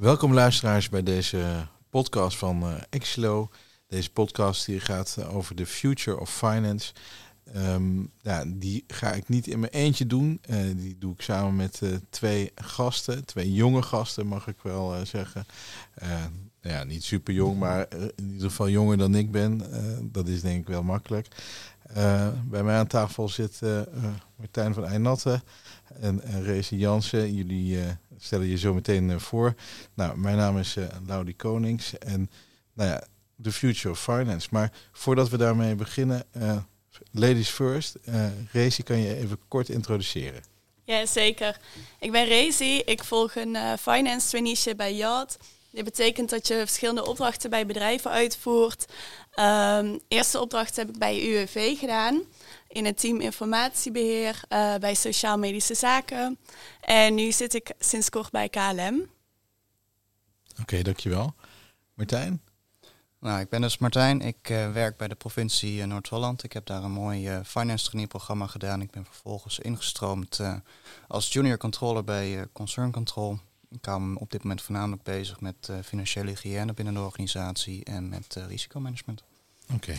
Welkom luisteraars bij deze podcast van uh, Exilo. Deze podcast die gaat over de future of finance. Ehm, ja, die ga ik niet in mijn eentje doen. Uh, die doe ik samen met uh, twee gasten, twee jonge gasten mag ik wel zeggen. ja, niet super jong, maar in ieder geval jonger dan ik ben. dat is denk ik wel makkelijk. Bij mij aan tafel zit Martijn van Eijnatten en, en Rezi Jansen. Jullie stellen je zo meteen voor. Nou, mijn naam is Laudi Konings en nou ja, The Future of Finance. Maar voordat we daarmee beginnen ladies first. Uh, kan je even kort introduceren? Ja, zeker. Ik ben Rezi. Ik volg een uh, finance traineeship bij Yacht. Dit betekent dat je verschillende opdrachten bij bedrijven uitvoert. Um, eerste opdracht heb ik bij UWV gedaan. In het team informatiebeheer uh, bij sociaal-medische zaken. En nu zit ik sinds kort bij KLM. Oké, okay, dankjewel. Martijn? Nou, ik ben dus Martijn. Ik uh, werk bij de provincie uh, Noord-Holland. Ik heb daar een mooi uh, finance trainee programma gedaan. Ik ben vervolgens ingestroomd als junior controller bij Concern Control. Ik hou me op dit moment voornamelijk bezig met financiële hygiëne binnen de organisatie en met risicomanagement. Oké.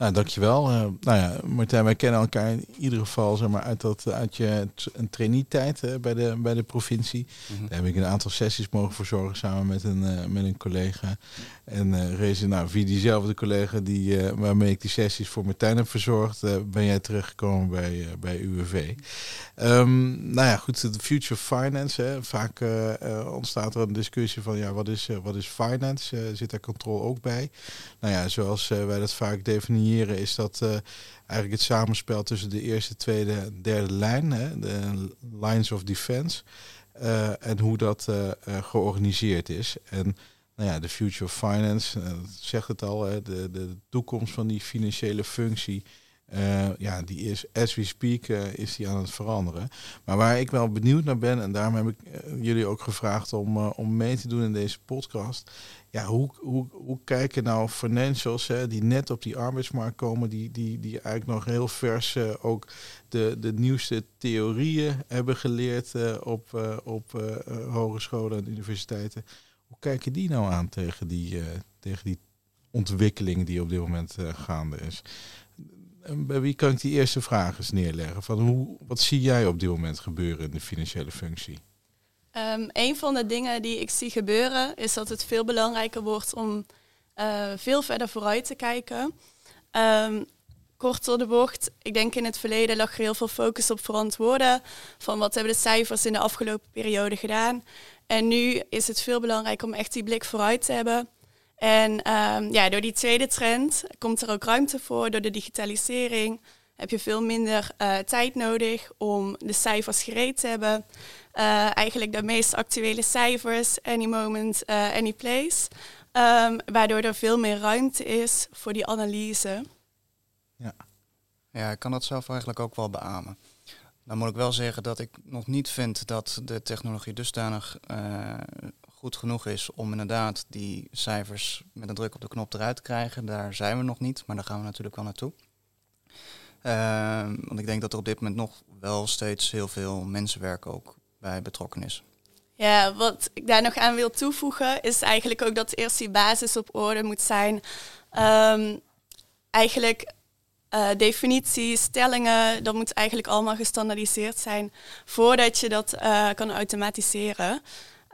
Nou, dankjewel. Uh, nou ja, Martijn, wij kennen elkaar in ieder geval zeg maar, uit, dat, uit je een trainee-tijd uh, bij, de, bij de provincie. Mhm. Daar heb ik een aantal sessies mogen verzorgen samen met een, uh, met een collega. En uh, Reze, nou, via diezelfde collega die, waarmee ik die sessies voor Martijn heb verzorgd, ben jij terechtgekomen bij, bij UWV. Um, nou ja, goed, de future finance. Hè. Vaak ontstaat er een discussie van, ja, wat is, wat is finance? zit daar controle ook bij? Nou ja, zoals wij dat vaak definiëren definiëren is dat uh, eigenlijk het samenspel tussen de eerste, tweede en derde lijn, hè, de lines of defense, uh, en hoe dat uh, georganiseerd is. En nou ja, de future of finance, zegt het al, hè, de, de toekomst van die financiële functie. Ja, die is, as we speak, is die aan het veranderen. Maar waar ik wel benieuwd naar ben, en daarom heb ik jullie ook gevraagd om, om mee te doen in deze podcast, ja, hoe, hoe, hoe kijken nou financials hè, die net op die arbeidsmarkt komen, die, die, die eigenlijk nog heel vers ook de, de nieuwste theorieën hebben geleerd op, op hogescholen en universiteiten. Hoe kijken die nou aan tegen die, tegen die ontwikkeling die op dit moment gaande is? Bij wie kan ik die eerste vragen eens neerleggen? Van hoe, wat zie jij op dit moment gebeuren in de financiële functie? Um, een van de dingen die ik zie gebeuren is dat het veel belangrijker wordt om uh, veel verder vooruit te kijken. Um, kort door de bocht, ik denk in het verleden lag er heel veel focus op verantwoorden. Van wat hebben de cijfers in de afgelopen periode gedaan. En nu is het veel belangrijker om echt die blik vooruit te hebben. En um, ja, door die tweede trend komt er ook ruimte voor, door de digitalisering heb je veel minder uh, tijd nodig om de cijfers gereed te hebben. Uh, eigenlijk de meest actuele cijfers, any moment, uh, any place. Um, waardoor er veel meer ruimte is voor die analyse. Ja. ja, ik kan dat zelf eigenlijk ook wel beamen. Dan moet ik wel zeggen dat ik nog niet vind dat de technologie dusdanig goed genoeg is om inderdaad die cijfers met een druk op de knop eruit te krijgen. Daar zijn we nog niet, maar daar gaan we natuurlijk wel naartoe. Uh, want ik denk dat er op dit moment nog wel steeds heel veel mensenwerk ook bij betrokken is. Ja, wat ik daar nog aan wil toevoegen is eigenlijk ook dat eerst die basis op orde moet zijn. Um, eigenlijk uh, definities, stellingen, dat moet eigenlijk allemaal gestandardiseerd zijn voordat je dat uh, kan automatiseren.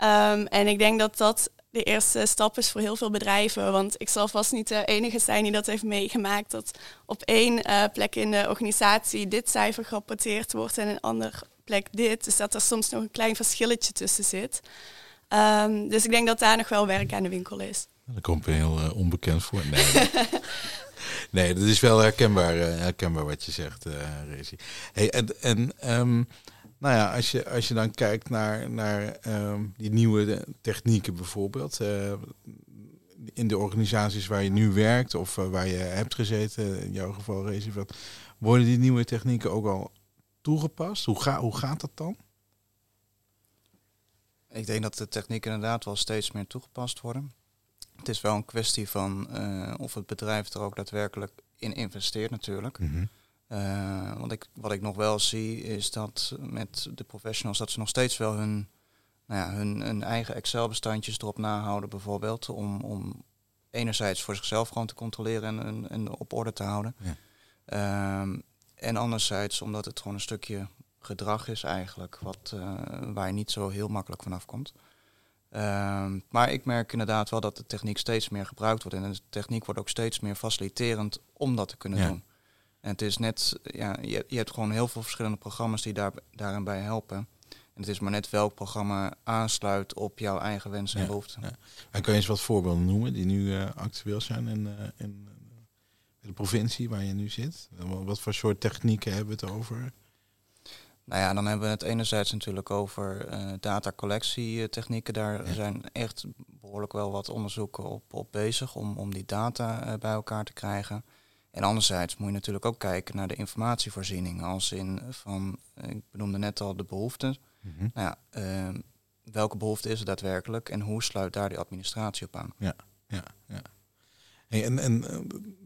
Um, en ik denk dat dat de eerste stap is voor heel veel bedrijven. Want ik zal vast niet de enige zijn die dat heeft meegemaakt. Dat op één uh, plek in de organisatie dit cijfer gerapporteerd wordt en een andere plek dit. Dus dat er soms nog een klein verschilletje tussen zit. Um, dus ik denk dat daar nog wel werk aan de winkel is. Dat komt me heel uh, onbekend voor. Nee, nee, dat is wel herkenbaar, uh, herkenbaar wat je zegt, uh, Rezi. Hey, en en um, nou ja, als je, als je dan kijkt naar, naar um, die nieuwe technieken bijvoorbeeld. Uh, in de organisaties waar je nu werkt of waar je hebt gezeten, in jouw geval Rezi, worden die nieuwe technieken ook al toegepast? Hoe, ga, hoe gaat dat dan? Ik denk dat de technieken inderdaad wel steeds meer toegepast worden. Het is wel een kwestie van uh, of het bedrijf er ook daadwerkelijk in investeert natuurlijk. Mm -hmm. Uh, want ik, wat ik nog wel zie is dat met de professionals dat ze nog steeds wel hun nou ja, hun, hun eigen Excel-bestandjes erop nahouden bijvoorbeeld. Om, om enerzijds voor zichzelf gewoon te controleren en, en, en op orde te houden. Ja. Ehm, en anderzijds omdat het gewoon een stukje gedrag is eigenlijk, wat, eh, waar je niet zo heel makkelijk vanaf komt. Ehm, maar ik merk inderdaad wel dat de techniek steeds meer gebruikt wordt. En de techniek wordt ook steeds meer faciliterend om dat te kunnen Ja. doen. En het is net, ja, je, je hebt gewoon heel veel verschillende programma's die daar, daarin bij helpen. En het is maar net welk programma aansluit op jouw eigen wensen en behoeften. ja. En kan je eens wat voorbeelden noemen die nu eh, actueel zijn in, eh, in eh, de provincie waar je nu zit? Wat voor soort technieken hebben we het over? Nou ja, dan hebben we het enerzijds natuurlijk over eh datacollectietechnieken. Daar Ja. zijn echt behoorlijk wel wat onderzoeken op, op bezig om, om die data eh, bij elkaar te krijgen. En anderzijds moet je natuurlijk ook kijken naar de informatievoorziening. Als in van, eh, ik benoemde net al de behoeften. Mhm. Nou ja, eh, welke behoefte is er daadwerkelijk en hoe sluit daar die administratie op aan? Ja, ja. Hey, en en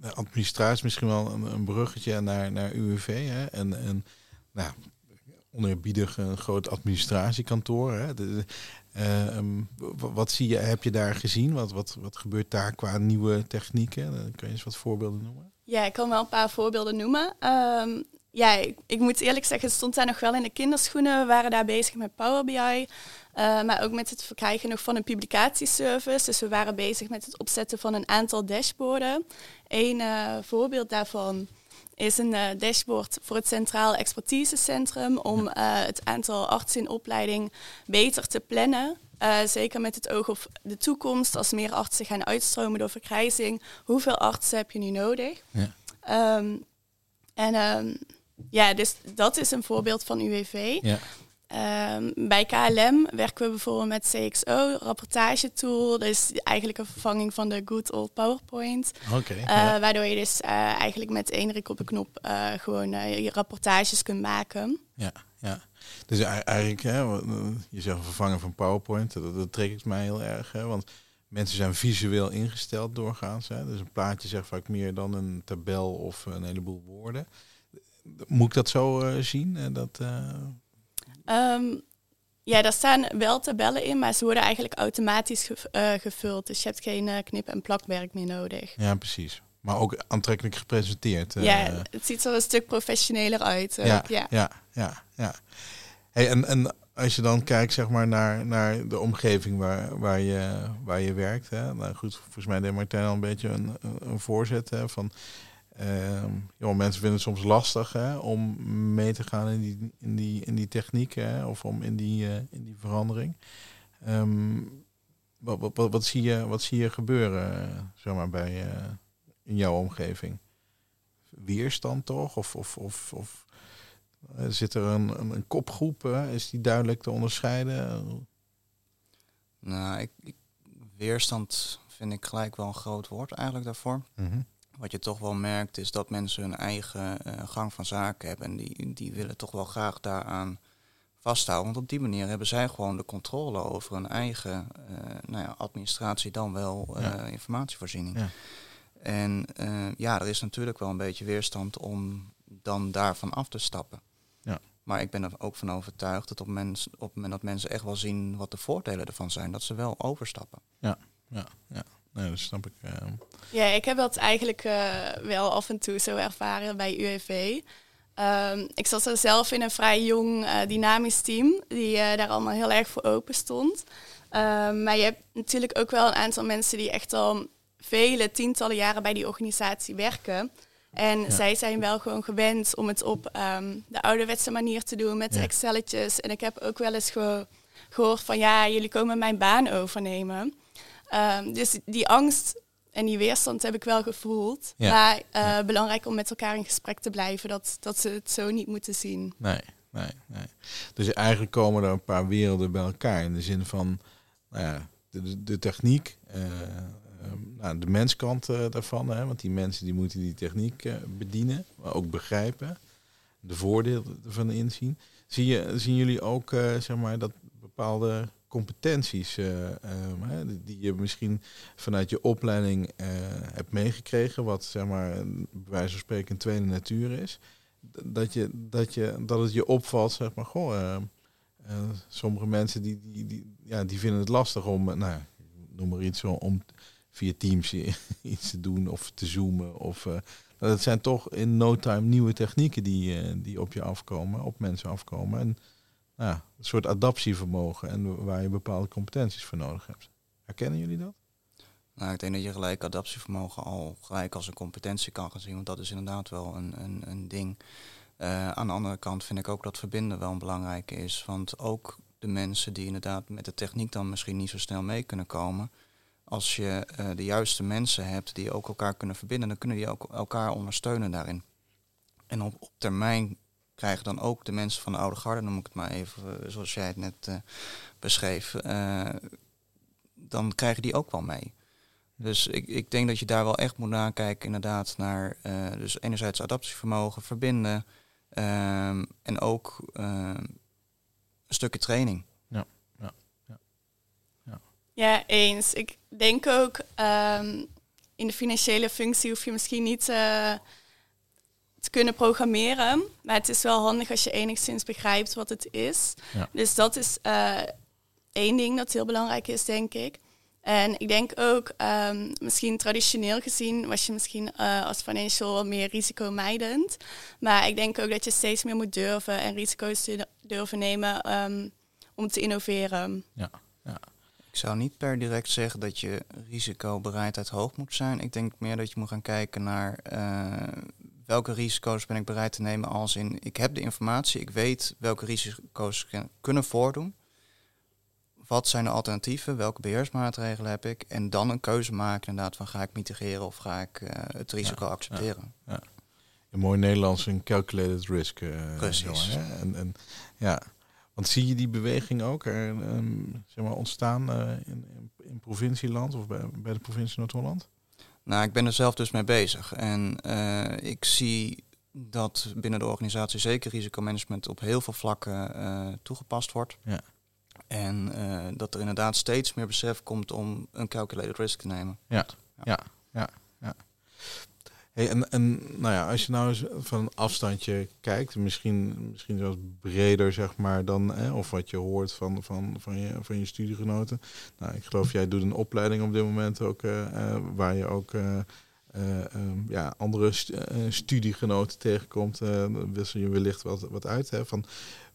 eh, administratie is misschien wel een, een bruggetje naar, naar UWV. Hè? En, en nou, oneerbiedig een groot administratiekantoor. Hè? De, eh, ehm, wat zie je, heb je daar gezien? Wat, wat, wat gebeurt daar qua nieuwe technieken? Kan je eens wat voorbeelden noemen? Ja, ik kan wel een paar voorbeelden noemen. Ehm, ja, ik, moet eerlijk zeggen, het stond daar nog wel in de kinderschoenen. We waren daar bezig met Power BI, eh, maar ook met het verkrijgen nog van een publicatieservice. Dus we waren bezig met het opzetten van een aantal dashboarden. Een eh, voorbeeld daarvan is een eh, dashboard voor het Centraal Expertisecentrum om eh, het aantal artsen in opleiding beter te plannen. Eh, zeker met het oog op de toekomst, als meer artsen gaan uitstromen door vergrijzing. Hoeveel artsen heb je nu nodig? Ja. Ehm, en ehm, ja, dus dat is een voorbeeld van UWV. Ja. Ehm, bij KLM werken we bijvoorbeeld met CXO, rapportagetool. Dus eigenlijk een vervanging van de good old PowerPoint. Oké. Eh, ja. Waardoor je dus eh, eigenlijk met één druk op de knop eh, gewoon je rapportages kunt maken. Ja, ja. Dus e- eigenlijk, hè, wat, je zegt vervangen van PowerPoint, dat, dat trekt mij heel erg. Hè, want mensen zijn visueel ingesteld doorgaans. Hè. Dus een plaatje zegt vaak meer dan een tabel of een heleboel woorden. Moet ik dat zo zien? dat, eh, Ehm, ja, daar staan wel tabellen in, maar ze worden eigenlijk automatisch eh, gevuld. Dus je hebt geen eh, knip- en plakwerk meer nodig. ja, precies. Maar ook aantrekkelijk gepresenteerd. eh, ja, het ziet er een stuk professioneler uit. ja, ja. ja, ja, ja. Hey, en, en als je dan kijkt zeg maar, naar, naar de omgeving waar, waar, je, waar je werkt. Hè? Nou goed, volgens mij deed Martijn al een beetje een, een, een voorzet hè, van... ehm, joh, mensen vinden het soms lastig hè, om mee te gaan in die, in die, in die techniek hè, of om in die, eh, in die verandering. Ehm, wat, wat, wat, wat, zie je, wat zie je gebeuren eh, zeg maar, bij, eh, in jouw omgeving? Weerstand toch? Of, of, of, of zit er een, een, een kopgroep? eh? is die duidelijk te onderscheiden? Nou, ik, ik- weerstand vind ik gelijk wel een groot woord eigenlijk daarvoor. Mhm. Wat je toch wel merkt is dat mensen hun eigen eh, gang van zaken hebben. En die, die willen toch wel graag daaraan vasthouden. Want op die manier hebben zij gewoon de controle over hun eigen eh, nou ja, administratie dan wel eh, Ja. informatievoorziening. Ja. En ja, er is natuurlijk wel een beetje weerstand om dan daarvan af te stappen. Ja. Maar ik ben er ook van overtuigd dat op, mens, op het moment dat mensen echt wel zien wat de voordelen ervan zijn, dat ze wel overstappen. Ja, ja. Nee, dat snap ik. Ja, ik heb dat eigenlijk eh, wel af en toe zo ervaren bij UWV. Ehm, ik zat er zelf in een vrij jong, eh, dynamisch team, die eh, daar allemaal heel erg voor open stond. Ehm, maar je hebt natuurlijk ook wel een aantal mensen die echt al vele tientallen jaren bij die organisatie werken. En Ja. zij zijn wel gewoon gewend om het op ehm, de ouderwetse manier te doen met Ja. Excelletjes. En ik heb ook wel eens ge- gehoord van ja, jullie komen mijn baan overnemen. Ehm, dus die angst en die weerstand heb ik wel gevoeld. Ja. Maar eh, Ja. belangrijk om met elkaar in gesprek te blijven, dat, dat ze het zo niet moeten zien. Nee, nee, nee. Dus eigenlijk komen er een paar werelden bij elkaar. In de zin van nou ja, de, de, techniek, eh, ehm, nou, de menskant eh, daarvan. Hè, want die mensen die moeten die techniek bedienen, maar ook begrijpen. De voordelen ervan inzien. Zie je, zien jullie ook zeg maar, dat bepaalde competenties eh, ehm, die- je misschien vanuit je opleiding eh, hebt meegekregen, wat zeg maar, bij wijze van spreken tweede natuur is, dat, je, dat, je, dat het je opvalt, zeg maar, goh, eh, sommige mensen die, die, die, ja, die vinden het lastig om, nou noem maar iets, om via Teams iets te doen of te zoomen. Of, dat zijn toch in no time nieuwe technieken die, die op je afkomen, op mensen afkomen. En nou, een soort adaptievermogen en waar je bepaalde competenties voor nodig hebt. Herkennen jullie dat? Nou, ik denk dat je gelijk adaptievermogen al gelijk als een competentie kan gaan zien, want dat is inderdaad wel een, een, een ding. Uh, aan de andere kant vind ik ook dat verbinden wel een belangrijke is, want ook de mensen die inderdaad met de techniek dan misschien niet zo snel mee kunnen komen, als je uh, de juiste mensen hebt die ook elkaar kunnen verbinden, dan kunnen die ook elkaar ondersteunen daarin. En op, op termijn krijgen dan ook de mensen van de oude garde, noem ik het maar even, eh, zoals jij het net uh, beschreef, dan krijgen die ook wel mee. Dus ik, ik denk dat je daar wel echt moet nakijken, inderdaad, naar uh, dus enerzijds adaptievermogen, verbinden um, en ook um, een stukje training. Ja, ja, ja. Ja, ja eens. Ik denk ook um, in de financiële functie hoef je misschien niet uh, te kunnen programmeren, maar het is wel handig als je enigszins begrijpt wat het is. Ja. Dus dat is uh, één ding dat heel belangrijk is, denk ik. En ik denk ook, um, misschien traditioneel gezien was je misschien uh, als financial meer risicomijdend. Maar ik denk ook dat je steeds meer moet durven en risico's durven nemen um, om te innoveren. Ja, ja. Ik zou niet per direct zeggen dat je risicobereidheid hoog moet zijn. Ik denk meer dat je moet gaan kijken naar uh, welke risico's ben ik bereid te nemen als in ik heb de informatie, ik weet welke risico's kunnen voordoen wat zijn de alternatieven, welke beheersmaatregelen heb ik en dan een keuze maken inderdaad van ga ik mitigeren of ga ik uh, het risico ja, accepteren. Ja, ja. In mooi Nederlands een calculated risk. Uh, Precies. Jongen, en, en, ja, want zie je die beweging ook er, um, zeg maar ontstaan uh, in, in, in, provincieland of bij, bij de provincie Noord-Holland? Nou, ik ben er zelf dus mee bezig en ik zie dat binnen de organisatie zeker risicomanagement op heel veel vlakken toegepast wordt. Ja. En uh, dat er inderdaad steeds meer besef komt om een calculated risk te nemen. Ja, ja, ja. Hey, en, nou ja, als je nou eens van een afstandje kijkt, misschien, misschien zelfs breder zeg maar dan, hè, of wat je hoort van, van, van, je, van je studiegenoten. Nou, ik geloof jij doet een opleiding op dit moment ook, uh, uh, waar je ook uh, um, ja, andere st studiegenoten tegenkomt. wissel je wellicht wat, wat uit. Hè, van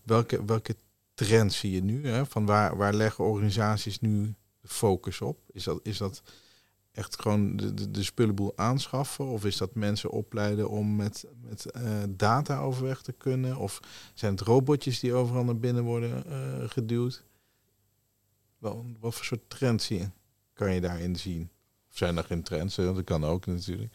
welke, welke trend zie je nu? Hè? Van waar, waar leggen organisaties nu de focus op? Is dat, is dat echt gewoon de, de, de spullenboel aanschaffen? Of is dat mensen opleiden om met, met uh, data overweg te kunnen? Of zijn het robotjes die overal naar binnen worden uh, geduwd? Wel, wat voor soort trends zie je, kan je daarin zien? Of zijn er geen trends? Dat kan ook natuurlijk.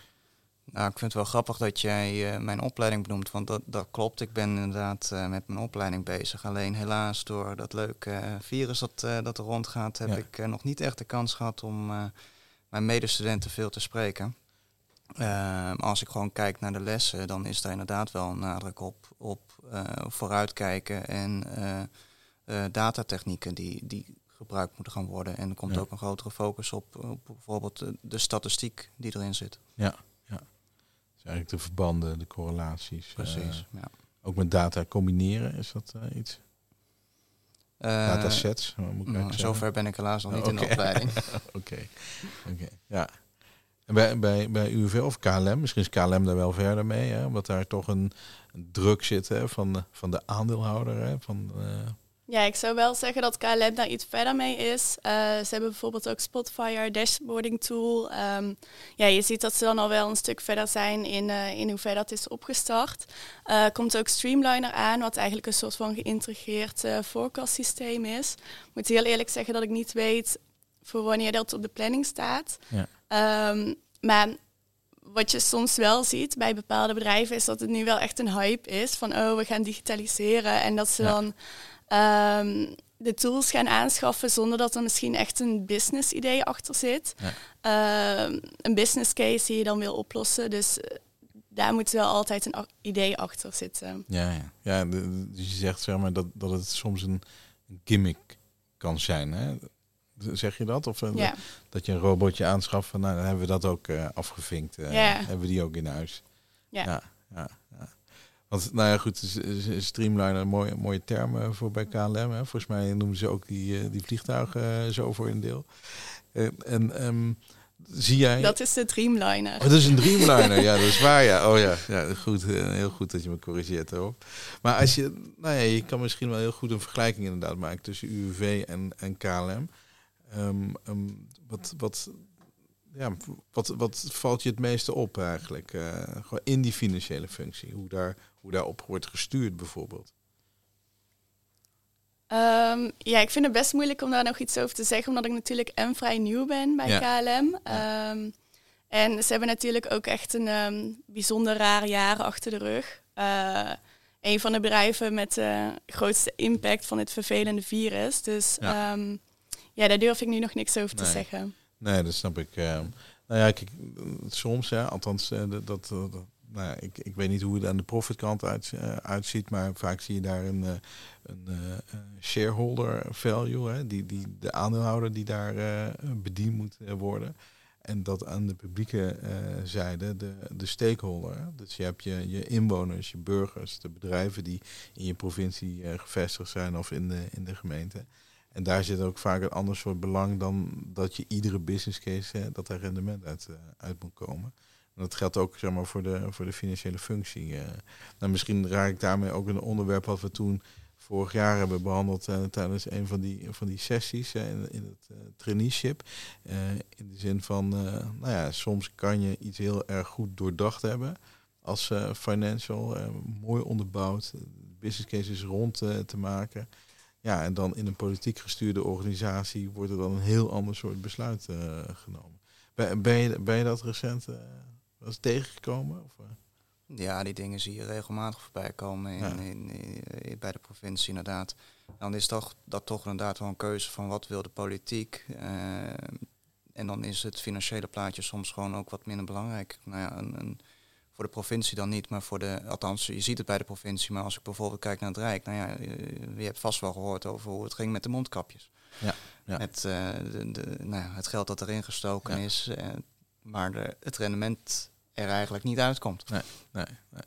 Nou, ik vind het wel grappig dat jij uh, mijn opleiding benoemt, want dat, dat klopt. Ik ben inderdaad uh, met mijn opleiding bezig. Alleen helaas door dat leuke uh, virus dat, dat er rondgaat, heb ja. ik nog niet echt de kans gehad om mijn medestudenten veel te spreken. maar als ik gewoon kijk naar de lessen, dan is daar inderdaad wel een nadruk op, op vooruitkijken en datatechnieken die, die gebruikt moeten gaan worden. En er komt ja. ook een grotere focus op, op bijvoorbeeld de, de statistiek die erin zit. Ja, dus eigenlijk de verbanden, de correlaties. Precies, uh, ja. Ook met data combineren, is dat uh, iets? Datasets, moet ik nou, Zover ben ik helaas nog niet okay. in de opleiding. Oké, oké. Okay. Ja. En bij, bij, bij UV of KLM, misschien is KLM daar wel verder mee, hè, omdat daar toch een, een druk zit hè, van, van de aandeelhouder. Hè, van, ja, ik zou wel zeggen dat KLM daar iets verder mee is. Uh, ze hebben bijvoorbeeld ook Spotfire, dashboarding tool. Um, ja, je ziet dat ze dan al wel een stuk verder zijn in, uh, in hoe ver dat is opgestart. Uh, komt ook Streamliner aan, wat eigenlijk een soort van geïntegreerd forecast systeem is. Ik moet heel eerlijk zeggen dat ik niet weet voor wanneer dat op de planning staat. Ja. Um, maar wat je soms wel ziet bij bepaalde bedrijven is dat het nu wel echt een hype is van oh we gaan digitaliseren en dat ze ja. dan um, de tools gaan aanschaffen zonder dat er misschien echt een business idee achter zit. Ja. Uh, een business case die je dan wil oplossen. Dus uh, daar moet wel altijd een idee achter zitten. Ja, ja. ja dus je zegt zeg maar dat, dat het soms een gimmick kan zijn. Hè? Zeg je dat? Of uh, ja. dat je een robotje aanschaft, nou, dan hebben we dat ook uh, afgevinkt. Uh, ja. Hebben we die ook in huis. Ja, ja, Want, nou ja, goed, streamliner, mooie, mooie term voor bij KLM. Hè. Volgens mij noemen ze ook die, die vliegtuigen zo voor een deel. en um, zie jij... Dat is de Dreamliner. Oh, dat is een Dreamliner, ja, dat is waar, ja. Oh ja, ja goed, heel goed dat je me corrigeert erop. Maar als je, nou ja, je kan misschien wel heel goed een vergelijking inderdaad maken tussen UWV en, en KLM. Um, um, wat, wat, ja, wat, wat valt je het meeste op eigenlijk? Uh, gewoon in die financiële functie, hoe, daar, hoe daarop wordt gestuurd bijvoorbeeld? Um, ja, ik vind het best moeilijk om daar nog iets over te zeggen, omdat ik natuurlijk en vrij nieuw ben bij KLM. Um, en ze hebben natuurlijk ook echt een um, bijzonder rare jaren achter de rug. Uh, een van de bedrijven met de grootste impact van het vervelende virus. Dus ja, ja daar durf ik nu nog niks over te zeggen. Nee, dat snap ik. nou ja, soms, althans, uh, dat, dat nou, ik, ik weet niet hoe het aan de profitkant uit, uitziet, maar vaak zie je daar een, een uh, shareholder value, hè, die, die, de aandeelhouder die daar bediend moet worden. En dat aan de publieke zijde de, de stakeholder. Dus je hebt je, je inwoners, je burgers, de bedrijven die in je provincie gevestigd zijn of in de, in de gemeente. En daar zit ook vaak een ander soort belang dan dat je iedere business case, dat er rendement uit, uit moet komen dat geldt ook zeg maar, voor, de, voor de financiële functie. Uh, nou, misschien raak ik daarmee ook een onderwerp wat we toen vorig jaar hebben behandeld uh, tijdens een van die, van die sessies in, in, het traineeship. in de zin van, nou ja, soms kan je iets heel erg goed doordacht hebben als financial, mooi onderbouwd, business cases rond te maken. Ja, en dan in een politiek gestuurde organisatie wordt er dan een heel ander soort besluit genomen. Ben, ben, je, ben je dat recent was tegengekomen? Of, eh? Ja, die dingen zie je regelmatig voorbij komen in, in, in, bij de provincie inderdaad. Dan is toch, dat toch inderdaad wel een keuze van wat wil de politiek. En dan is het financiële plaatje soms gewoon ook wat minder belangrijk. Nou ja, een, een, voor de provincie dan niet, maar voor de, althans, je ziet het bij de provincie, maar als ik bijvoorbeeld kijk naar het Rijk, nou ja, je hebt vast wel gehoord over hoe het ging met de mondkapjes. Ja, ja. Met uh, de, de, nou het geld dat erin gestoken is, maar de, het rendement er eigenlijk niet uitkomt. Nee, nee, nee.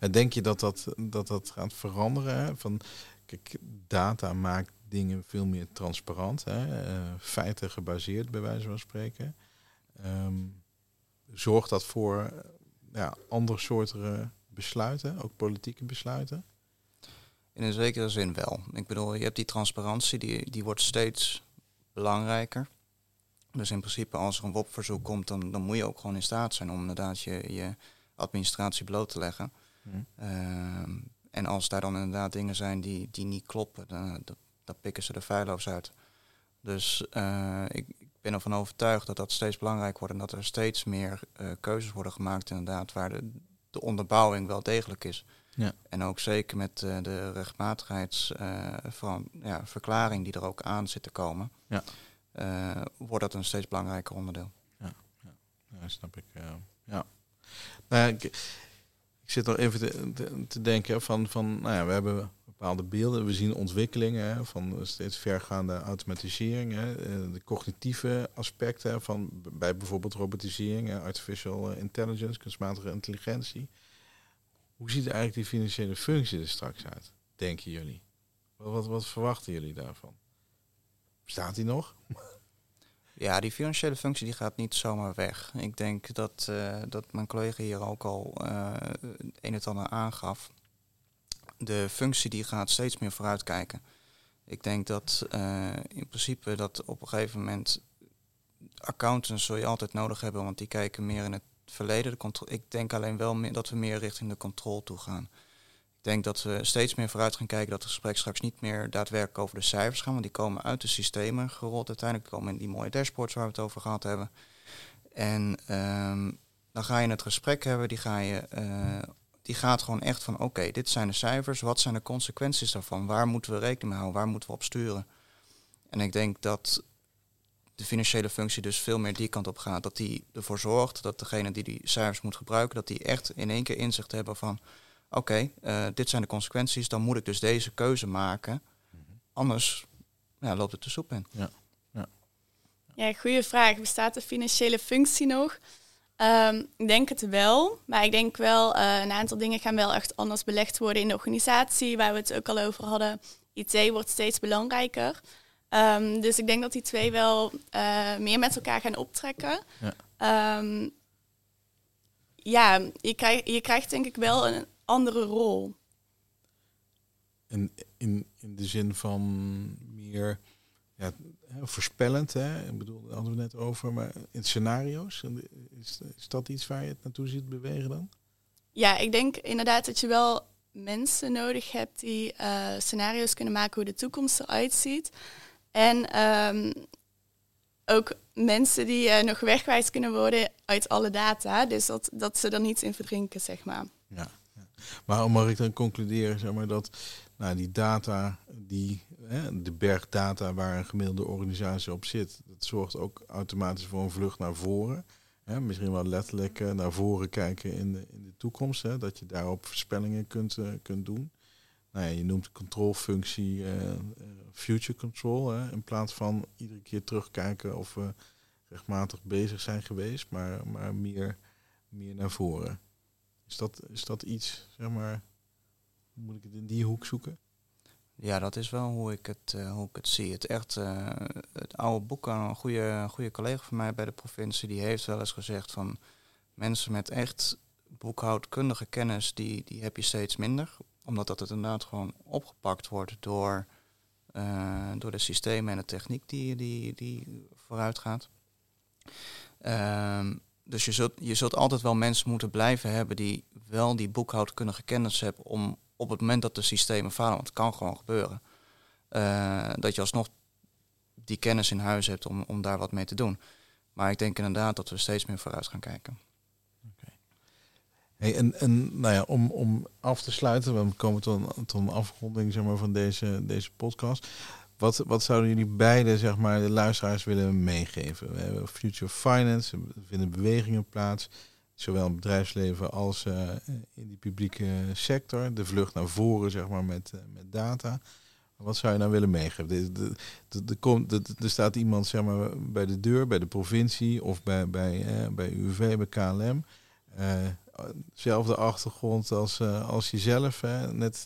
Maar denk je dat dat, dat, dat gaat veranderen? Van, kijk, data maakt dingen veel meer transparant, hè? Uh, feiten gebaseerd bij wijze van spreken. Um, zorgt dat voor ja, andere soorten besluiten, ook politieke besluiten? In een zekere zin wel. Ik bedoel, je hebt die transparantie, die, die wordt steeds belangrijker. Dus in principe als er een WOP-verzoek komt, dan, dan moet je ook gewoon in staat zijn om inderdaad je, je administratie bloot te leggen. Hmm. Ehm, en als daar dan inderdaad dingen zijn die, die niet kloppen, dan, dan, pikken ze er feilloos uit. Dus uh, ik, ik, ben ervan overtuigd dat dat steeds belangrijk wordt en dat er steeds meer uh, keuzes worden gemaakt inderdaad waar de, de onderbouwing wel degelijk is. Ja. En ook zeker met uh, de rechtmatigheidsverklaring ja, die er ook aan zit te komen. Ja wordt dat een steeds belangrijker onderdeel. Ja, ja. snap ik. Ja. Nou, ik, ik, zit nog even te, te, denken van, van, nou ja, we hebben bepaalde beelden, we zien ontwikkelingen van steeds vergaande automatisering, eh, de cognitieve aspecten van bij bijvoorbeeld robotisering, artificial intelligence, kunstmatige intelligentie. Hoe ziet eigenlijk die financiële functie er straks uit, denken jullie? Wat, wat, wat verwachten jullie daarvan? Bestaat die nog? Ja, die financiële functie die gaat niet zomaar weg. Ik denk dat, uh, dat mijn collega hier ook al uh, een het ander aangaf. De functie die gaat steeds meer vooruitkijken. Ik denk dat uh, in principe dat op een gegeven moment accountants zul je altijd nodig hebben, want die kijken meer in het verleden. De ik denk alleen wel meer dat we meer richting de controle toe gaan. Ik denk dat we steeds meer vooruit gaan kijken dat het gesprek straks niet meer daadwerkelijk over de cijfers gaan, want die komen uit de systemen gerold uiteindelijk, komen in die mooie dashboards waar we het over gehad hebben. En um, dan ga je het gesprek hebben, die, ga je, uh, die gaat gewoon echt van oké, dit zijn de cijfers, wat zijn de consequenties daarvan, waar moeten we rekening mee houden, waar moeten we op sturen. En ik denk dat de financiële functie dus veel meer die kant op gaat, dat die ervoor zorgt dat degene die die cijfers moet gebruiken, dat die echt in één keer inzicht hebben van oké, eh, dit zijn de consequenties, dan moet ik dus deze keuze maken. Anders ja, loopt het de soep in. Ja, ja. ja goede vraag. Bestaat de financiële functie nog? Ehm, ik denk het wel, maar ik denk wel, uh, een aantal dingen gaan wel echt anders belegd worden in de organisatie, waar we het ook al over hadden. IT wordt steeds belangrijker. Um, dus ik denk dat die twee wel uh, meer met elkaar gaan optrekken. Ja, um, ja je, krijg, je krijgt denk ik wel een andere rol. En in, in de zin van meer ja, voorspellend, hè? ik bedoel, daar hadden we net over, maar in scenario's, is, is dat iets waar je het naartoe ziet bewegen dan? Ja, ik denk inderdaad dat je wel mensen nodig hebt die uh, scenario's kunnen maken hoe de toekomst eruit ziet. En um, ook mensen die uh, nog wegwijs kunnen worden uit alle data. Dus dat, dat ze er niet in verdrinken, zeg maar. Ja, ja. maar mag ik dan concluderen zeg maar, dat nou, die data, die, hè, de berg data waar een gemiddelde organisatie op zit, dat zorgt ook automatisch voor een vlucht naar voren. Hè, misschien wel letterlijk uh, naar voren kijken in de, in de toekomst. Hè, dat je daarop voorspellingen kunt, uh, kunt doen. Nou ja, je noemt de controlfunctie uh, future control. Hè, in plaats van iedere keer terugkijken of we rechtmatig bezig zijn geweest, maar, maar meer, meer naar voren. Is dat, is dat iets, zeg maar, moet ik het in die hoek zoeken? Ja, dat is wel hoe ik het, uh, hoe ik het zie. Het echt, uh, het oude boek, een goede, goede collega van mij bij de provincie, die heeft wel eens gezegd van mensen met echt boekhoudkundige kennis, die, die heb je steeds minder. Omdat dat het inderdaad gewoon opgepakt wordt door, uh, door de systemen en de techniek die, die, die vooruit gaat. Um, dus je zult, je zult altijd wel mensen moeten blijven hebben die wel die boekhoudkundige kennis hebben om op het moment dat de systemen falen, want het kan gewoon gebeuren, uh, dat je alsnog die kennis in huis hebt om, om daar wat mee te doen. Maar ik denk inderdaad dat we steeds meer vooruit gaan kijken. Hey, en, en nou ja, om, om af te sluiten, we komen tot, tot een afronding zeg maar, van deze, deze podcast. Wat, wat zouden jullie beide, zeg maar, de luisteraars willen meegeven? We hebben Future Finance, er vinden bewegingen plaats, zowel in het bedrijfsleven als uh, in die publieke sector. De vlucht naar voren, zeg maar, met, uh, met data. Wat zou je nou willen meegeven? Er staat iemand zeg maar, bij de deur, bij de provincie of bij, bij, uh, bij UV, bij KLM. zelfde achtergrond als, als jezelf. Hè? Net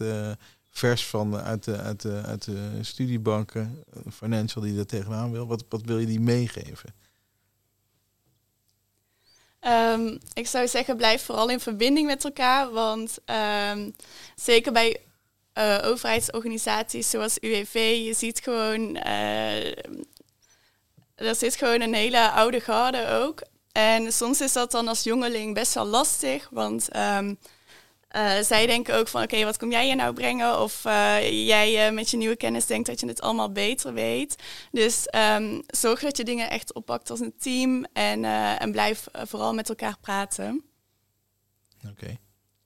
vers van uit de, uit de, uit de studiebanken, financial die er tegenaan wil. Wat, wat wil je die meegeven? Um, ik zou zeggen, blijf vooral in verbinding met elkaar. Want um, zeker bij uh, overheidsorganisaties zoals UWV, je ziet gewoon, uh, er zit gewoon een hele oude garde ook. En soms is dat dan als jongeling best wel lastig, want um, uh, zij denken ook van, oké, wat kom jij hier nou brengen? Of uh, jij uh, met je nieuwe kennis denkt dat je het allemaal beter weet. Dus um, zorg dat je dingen echt oppakt als een team en, en blijf vooral met elkaar praten. Oké.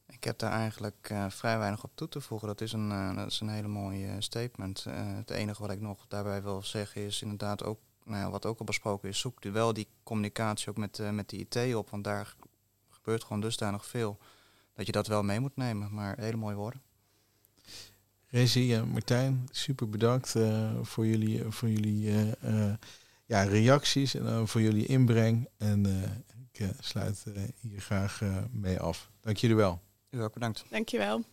Ik heb daar eigenlijk vrij weinig op toe te voegen. Dat is een, dat is een hele mooie statement. het enige wat ik nog daarbij wil zeggen is inderdaad ook, nou ja, wat ook al besproken is, zoek wel die communicatie ook met, met de IT op, want daar gebeurt gewoon dusdanig veel dat je dat wel mee moet nemen. Maar hele mooie woorden. Rezi en Martijn, super bedankt uh, voor jullie, voor jullie uh, uh, ja, reacties en voor jullie inbreng. En ik sluit hier graag mee af. Dank jullie wel. U ook bedankt. Dank je wel.